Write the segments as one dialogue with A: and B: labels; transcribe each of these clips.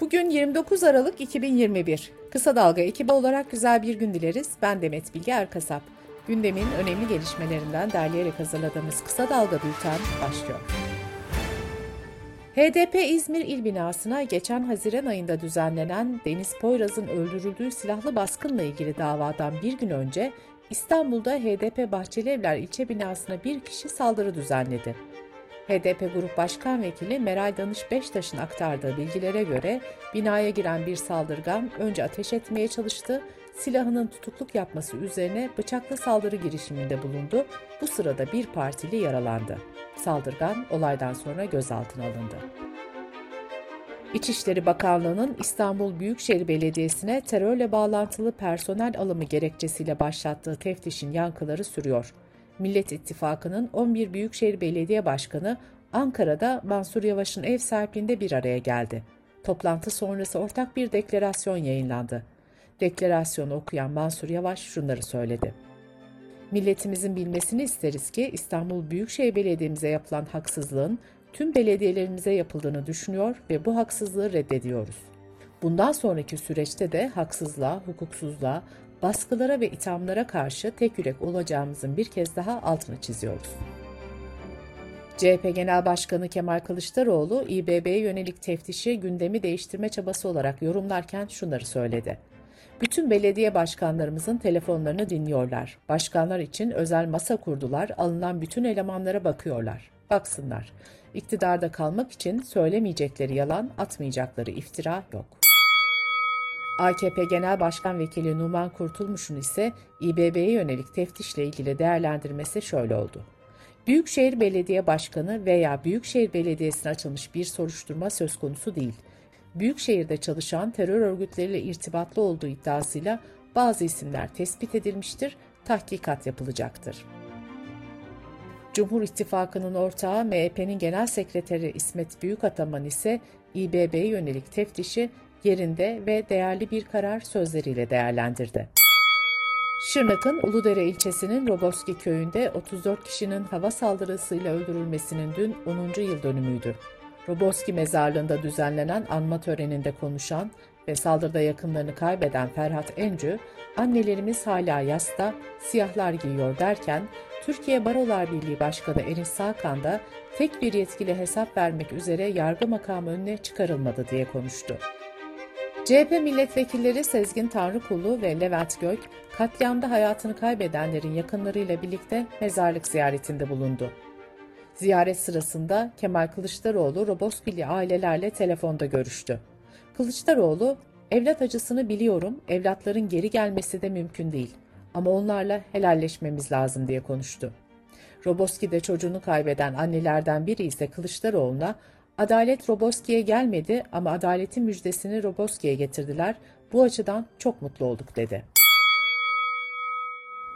A: Bugün 29 Aralık 2021. Kısa Dalga ekibi olarak güzel bir gün dileriz. Ben Demet Bilge Erkasap. Gündemin önemli gelişmelerinden derleyerek hazırladığımız Kısa Dalga Bülten başlıyor. HDP İzmir İl Binası'na geçen Haziran ayında düzenlenen Deniz Poyraz'ın öldürüldüğü silahlı baskınla ilgili davadan bir gün önce İstanbul'da HDP Bahçelievler ilçe binasına bir kişi saldırı düzenledi. HDP Grup Başkan Vekili Meral Danış Beştaş'ın aktardığı bilgilere göre binaya giren bir saldırgan önce ateş etmeye çalıştı, silahının tutukluk yapması üzerine bıçaklı saldırı girişiminde bulundu. Bu sırada bir partili yaralandı. Saldırgan olaydan sonra gözaltına alındı. İçişleri Bakanlığı'nın İstanbul Büyükşehir Belediyesi'ne terörle bağlantılı personel alımı gerekçesiyle başlattığı teftişin yankıları sürüyor. Millet İttifakı'nın 11 Büyükşehir Belediye Başkanı Ankara'da Mansur Yavaş'ın ev sahipliğinde bir araya geldi. Toplantı sonrası ortak bir deklarasyon yayınlandı. Deklarasyonu okuyan Mansur Yavaş şunları söyledi. Milletimizin bilmesini isteriz ki İstanbul Büyükşehir Belediye'mize yapılan haksızlığın tüm belediyelerimize yapıldığını düşünüyor ve bu haksızlığı reddediyoruz. Bundan sonraki süreçte de haksızlığa, hukuksuzluğa, baskılara ve ithamlara karşı tek yürek olacağımızın bir kez daha altını çiziyoruz. CHP Genel Başkanı Kemal Kılıçdaroğlu, İBB'ye yönelik teftişi gündemi değiştirme çabası olarak yorumlarken şunları söyledi. Bütün belediye başkanlarımızın telefonlarını dinliyorlar. Başkanlar için özel masa kurdular, alınan bütün elemanlara bakıyorlar. Baksınlar. İktidarda kalmak için söylemeyecekleri yalan, atmayacakları iftira yok. AKP Genel Başkan Vekili Numan Kurtulmuş'un ise İBB'ye yönelik teftişle ilgili değerlendirmesi şöyle oldu. Büyükşehir Belediye Başkanı veya Büyükşehir Belediyesi'ne açılmış bir soruşturma söz konusu değil. Büyükşehir'de çalışan terör örgütleriyle irtibatlı olduğu iddiasıyla bazı isimler tespit edilmiştir, tahkikat yapılacaktır. Cumhur İttifakı'nın ortağı MHP'nin Genel Sekreteri İsmet Büyükataman ise İBB'ye yönelik teftişi yerinde ve değerli bir karar sözleriyle değerlendirdi. Şırnak'ın Uludere ilçesinin Roboski köyünde 34 kişinin hava saldırısıyla öldürülmesinin dün 10. yıl dönümüydü. Roboski mezarlığında düzenlenen anma töreninde konuşan ve saldırıda yakınlarını kaybeden Ferhat Encü, annelerimiz hala yasta, siyahlar giyiyor derken, Türkiye Barolar Birliği Başkanı Enis Sakan da tek bir yetkili hesap vermek üzere yargı makamı önüne çıkarılmadı diye konuştu. CHP milletvekilleri Sezgin Tanrıkulu ve Levent Gök, katliamda hayatını kaybedenlerin yakınlarıyla birlikte mezarlık ziyaretinde bulundu. Ziyaret sırasında Kemal Kılıçdaroğlu Roboskili ailelerle telefonda görüştü. Kılıçdaroğlu, evlat acısını biliyorum, evlatların geri gelmesi de mümkün değil ama onlarla helalleşmemiz lazım diye konuştu. Roboski'de çocuğunu kaybeden annelerden biri ise Kılıçdaroğlu'na Adalet Roboski'ye gelmedi ama adaletin müjdesini Roboski'ye getirdiler. Bu açıdan çok mutlu olduk dedi.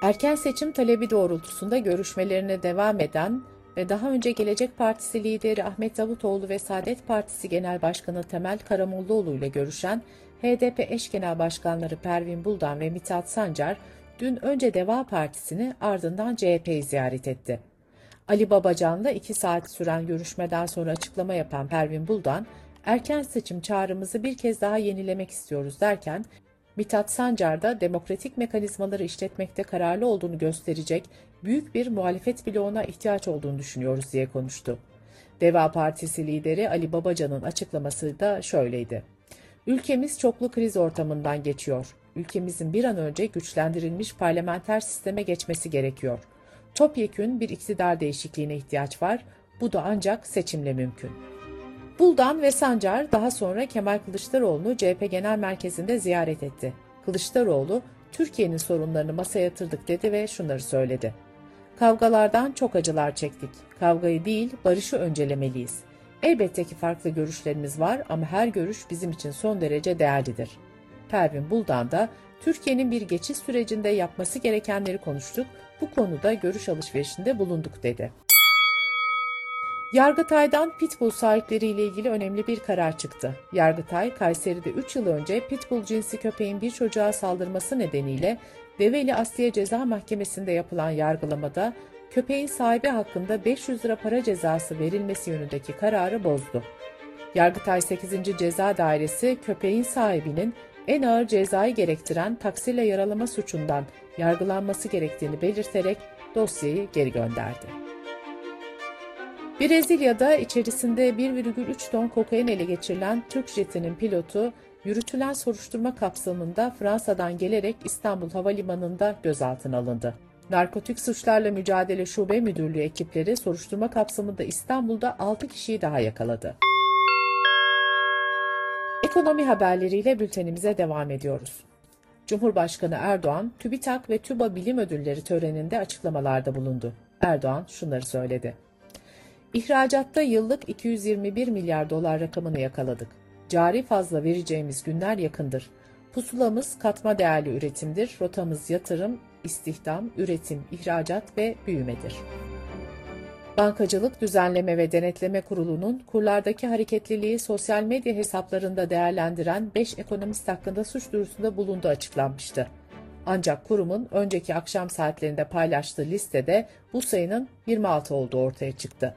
A: Erken seçim talebi doğrultusunda görüşmelerine devam eden ve daha önce Gelecek Partisi lideri Ahmet Davutoğlu ve Saadet Partisi Genel Başkanı Temel Karamollaoğlu ile görüşen HDP eş genel başkanları Pervin Buldan ve Mithat Sancar dün önce Deva Partisi'ni ardından CHP'yi ziyaret etti. Ali Babacan'la iki saat süren görüşmeden sonra açıklama yapan Pervin Buldan, erken seçim çağrımızı bir kez daha yenilemek istiyoruz derken, Mithat Sancar da demokratik mekanizmaları işletmekte kararlı olduğunu gösterecek büyük bir muhalefet bloğuna ihtiyaç olduğunu düşünüyoruz diye konuştu. Deva Partisi lideri Ali Babacan'ın açıklaması da şöyleydi. Ülkemiz çoklu kriz ortamından geçiyor. Ülkemizin bir an önce güçlendirilmiş parlamenter sisteme geçmesi gerekiyor. Topyekün bir iktidar değişikliğine ihtiyaç var. Bu da ancak seçimle mümkün. Buldan ve Sancar daha sonra Kemal Kılıçdaroğlu'nu CHP Genel Merkezi'nde ziyaret etti. Kılıçdaroğlu, Türkiye'nin sorunlarını masaya yatırdık dedi ve şunları söyledi. Kavgalardan çok acılar çektik. Kavgayı değil, barışı öncelemeliyiz. Elbette ki farklı görüşlerimiz var ama her görüş bizim için son derece değerlidir. Pervin Buldan da Türkiye'nin bir geçiş sürecinde yapması gerekenleri konuştuk, bu konuda görüş alışverişinde bulunduk dedi. Yargıtay'dan pitbull sahipleriyle ilgili önemli bir karar çıktı. Yargıtay, Kayseri'de 3 yıl önce pitbull cinsi köpeğin bir çocuğa saldırması nedeniyle Develi Asliye Ceza Mahkemesi'nde yapılan yargılamada köpeğin sahibi hakkında 500 lira para cezası verilmesi yönündeki kararı bozdu. Yargıtay 8. Ceza Dairesi köpeğin sahibinin en ağır cezayı gerektiren taksiyle yaralama suçundan yargılanması gerektiğini belirterek dosyayı geri gönderdi. Brezilya'da içerisinde 1,3 ton kokain ele geçirilen Türk jetinin pilotu yürütülen soruşturma kapsamında Fransa'dan gelerek İstanbul Havalimanı'nda gözaltına alındı. Narkotik Suçlarla Mücadele Şube Müdürlüğü ekipleri soruşturma kapsamında İstanbul'da 6 kişiyi daha yakaladı. Ekonomi haberleriyle bültenimize devam ediyoruz. Cumhurbaşkanı Erdoğan, TÜBİTAK ve TÜBA Bilim Ödülleri töreninde açıklamalarda bulundu. Erdoğan şunları söyledi. İhracatta yıllık 221 milyar dolar rakamını yakaladık. Cari fazla vereceğimiz günler yakındır. Pusulamız katma değerli üretimdir, rotamız yatırım, istihdam, üretim, ihracat ve büyümedir. Bankacılık Düzenleme ve Denetleme Kurulu'nun kurlardaki hareketliliği sosyal medya hesaplarında değerlendiren 5 ekonomist hakkında suç duyurusunda bulunduğu açıklanmıştı. Ancak kurumun önceki akşam saatlerinde paylaştığı listede bu sayının 26 olduğu ortaya çıktı.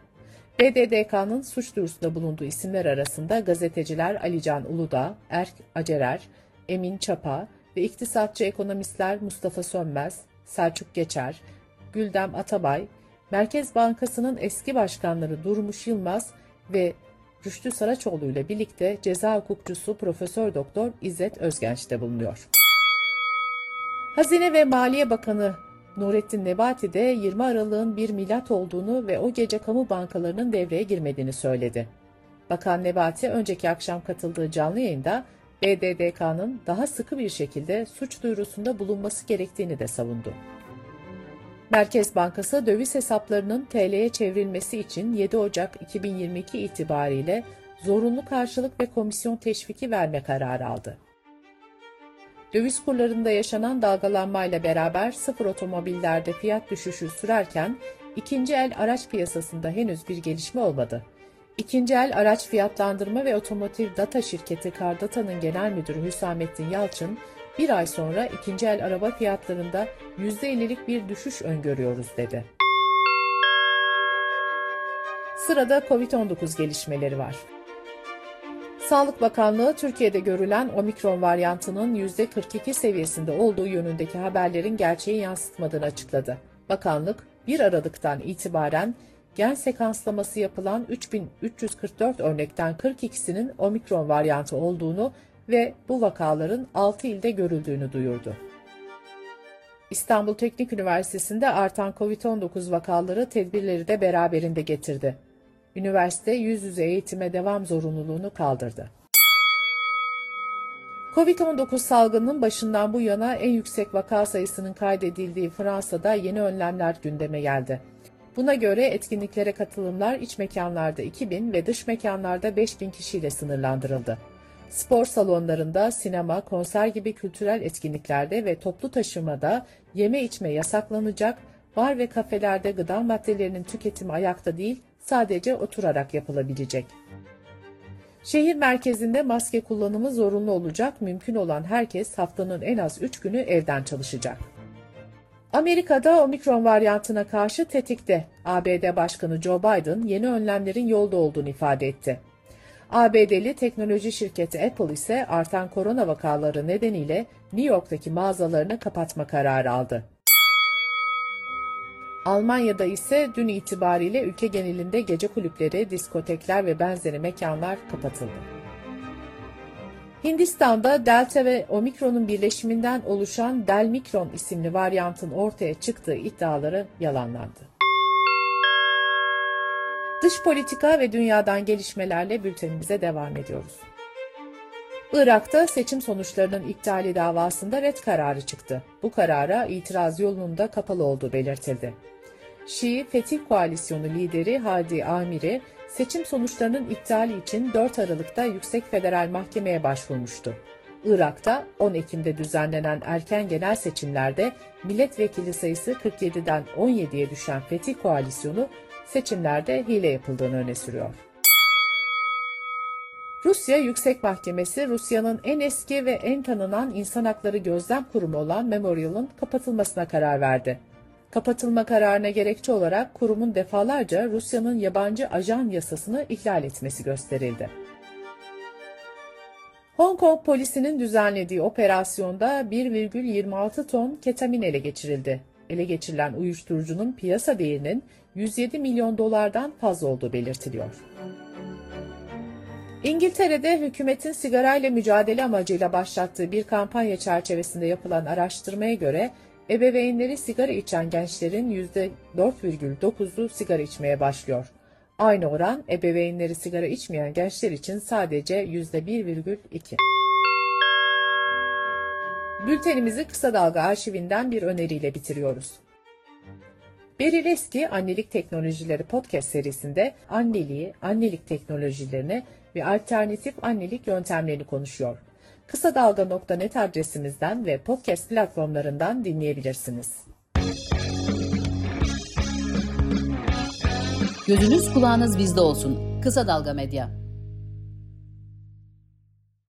A: BDDK'nın suç duyurusunda bulunduğu isimler arasında gazeteciler Alican Uludağ, Erk Acerer, Emin Çapa ve iktisatçı ekonomistler Mustafa Sönmez, Selçuk Geçer, Güldem Atabay, Merkez Bankası'nın eski başkanları Durmuş Yılmaz ve Rüştü Saraçoğlu ile birlikte ceza hukukçusu Profesör Doktor İzzet Özgenç de bulunuyor. Hazine ve Maliye Bakanı Nurettin Nebati de 20 Aralık'ın bir milat olduğunu ve o gece kamu bankalarının devreye girmediğini söyledi. Bakan Nebati önceki akşam katıldığı canlı yayında BDDK'nın daha sıkı bir şekilde suç duyurusunda bulunması gerektiğini de savundu. Merkez Bankası döviz hesaplarının TL'ye çevrilmesi için 7 Ocak 2022 itibariyle zorunlu karşılık ve komisyon teşviki verme kararı aldı. Döviz kurlarında yaşanan dalgalanmayla beraber sıfır otomobillerde fiyat düşüşü sürerken ikinci el araç piyasasında henüz bir gelişme olmadı. İkinci el araç fiyatlandırma ve otomotiv data şirketi Kardata'nın genel müdürü Hüsamettin Yalçın, bir ay sonra ikinci el araba fiyatlarında %50'lik bir düşüş öngörüyoruz dedi. Sırada Covid-19 gelişmeleri var. Sağlık Bakanlığı Türkiye'de görülen omikron varyantının %42 seviyesinde olduğu yönündeki haberlerin gerçeği yansıtmadığını açıkladı. Bakanlık 1 Aralık'tan itibaren gen sekanslaması yapılan 3344 örnekten 42'sinin omikron varyantı olduğunu ve bu vakaların 6 ilde görüldüğünü duyurdu. İstanbul Teknik Üniversitesi'nde artan COVID-19 vakaları tedbirleri de beraberinde getirdi. Üniversite yüz yüze eğitime devam zorunluluğunu kaldırdı. Covid-19 salgının başından bu yana en yüksek vaka sayısının kaydedildiği Fransa'da yeni önlemler gündeme geldi. Buna göre etkinliklere katılımlar iç mekanlarda 2000 ve dış mekanlarda 5000 kişiyle sınırlandırıldı. Spor salonlarında, sinema, konser gibi kültürel etkinliklerde ve toplu taşımada yeme içme yasaklanacak, bar ve kafelerde gıda maddelerinin tüketimi ayakta değil, sadece oturarak yapılabilecek. Şehir merkezinde maske kullanımı zorunlu olacak, mümkün olan herkes haftanın en az 3 günü evden çalışacak. Amerika'da omikron varyantına karşı tetikte. ABD Başkanı Joe Biden yeni önlemlerin yolda olduğunu ifade etti. ABD'li teknoloji şirketi Apple ise artan korona vakaları nedeniyle New York'taki mağazalarını kapatma kararı aldı. Almanya'da ise dün itibariyle ülke genelinde gece kulüpleri, diskotekler ve benzeri mekanlar kapatıldı. Hindistan'da Delta ve Omikron'un birleşiminden oluşan Delmikron isimli varyantın ortaya çıktığı iddiaları yalanlandı. Dış politika ve dünyadan gelişmelerle bültenimize devam ediyoruz. Irak'ta seçim sonuçlarının iptali davasında red kararı çıktı. Bu karara itiraz yolunun da kapalı olduğu belirtildi. Şii Fetih Koalisyonu lideri Hadi Amiri, seçim sonuçlarının iptali için 4 Aralık'ta Yüksek Federal Mahkeme'ye başvurmuştu. Irak'ta 10 Ekim'de düzenlenen erken genel seçimlerde milletvekili sayısı 47'den 17'ye düşen Fetih Koalisyonu seçimlerde hile yapıldığını öne sürüyor. Rusya Yüksek Mahkemesi, Rusya'nın en eski ve en tanınan insan hakları gözlem kurumu olan Memorial'ın kapatılmasına karar verdi. Kapatılma kararına gerekçe olarak kurumun defalarca Rusya'nın yabancı ajan yasasını ihlal etmesi gösterildi. Hong Kong polisinin düzenlediği operasyonda 1,26 ton ketamin ele geçirildi. Ele geçirilen uyuşturucunun piyasa değerinin 107 milyon dolardan fazla olduğu belirtiliyor. İngiltere'de hükümetin sigarayla mücadele amacıyla başlattığı bir kampanya çerçevesinde yapılan araştırmaya göre ebeveynleri sigara içen gençlerin %4,9'u sigara içmeye başlıyor. Aynı oran ebeveynleri sigara içmeyen gençler için sadece %1,2. Bültenimizi kısa dalga arşivinden bir öneriyle bitiriyoruz. Beril Eski Annelik Teknolojileri podcast serisinde anneliği, annelik teknolojilerini ve alternatif annelik yöntemlerini konuşuyor. Kısa Dalga.net adresimizden ve podcast platformlarından dinleyebilirsiniz.
B: Gözünüz kulağınız bizde olsun. Kısa Dalga Medya.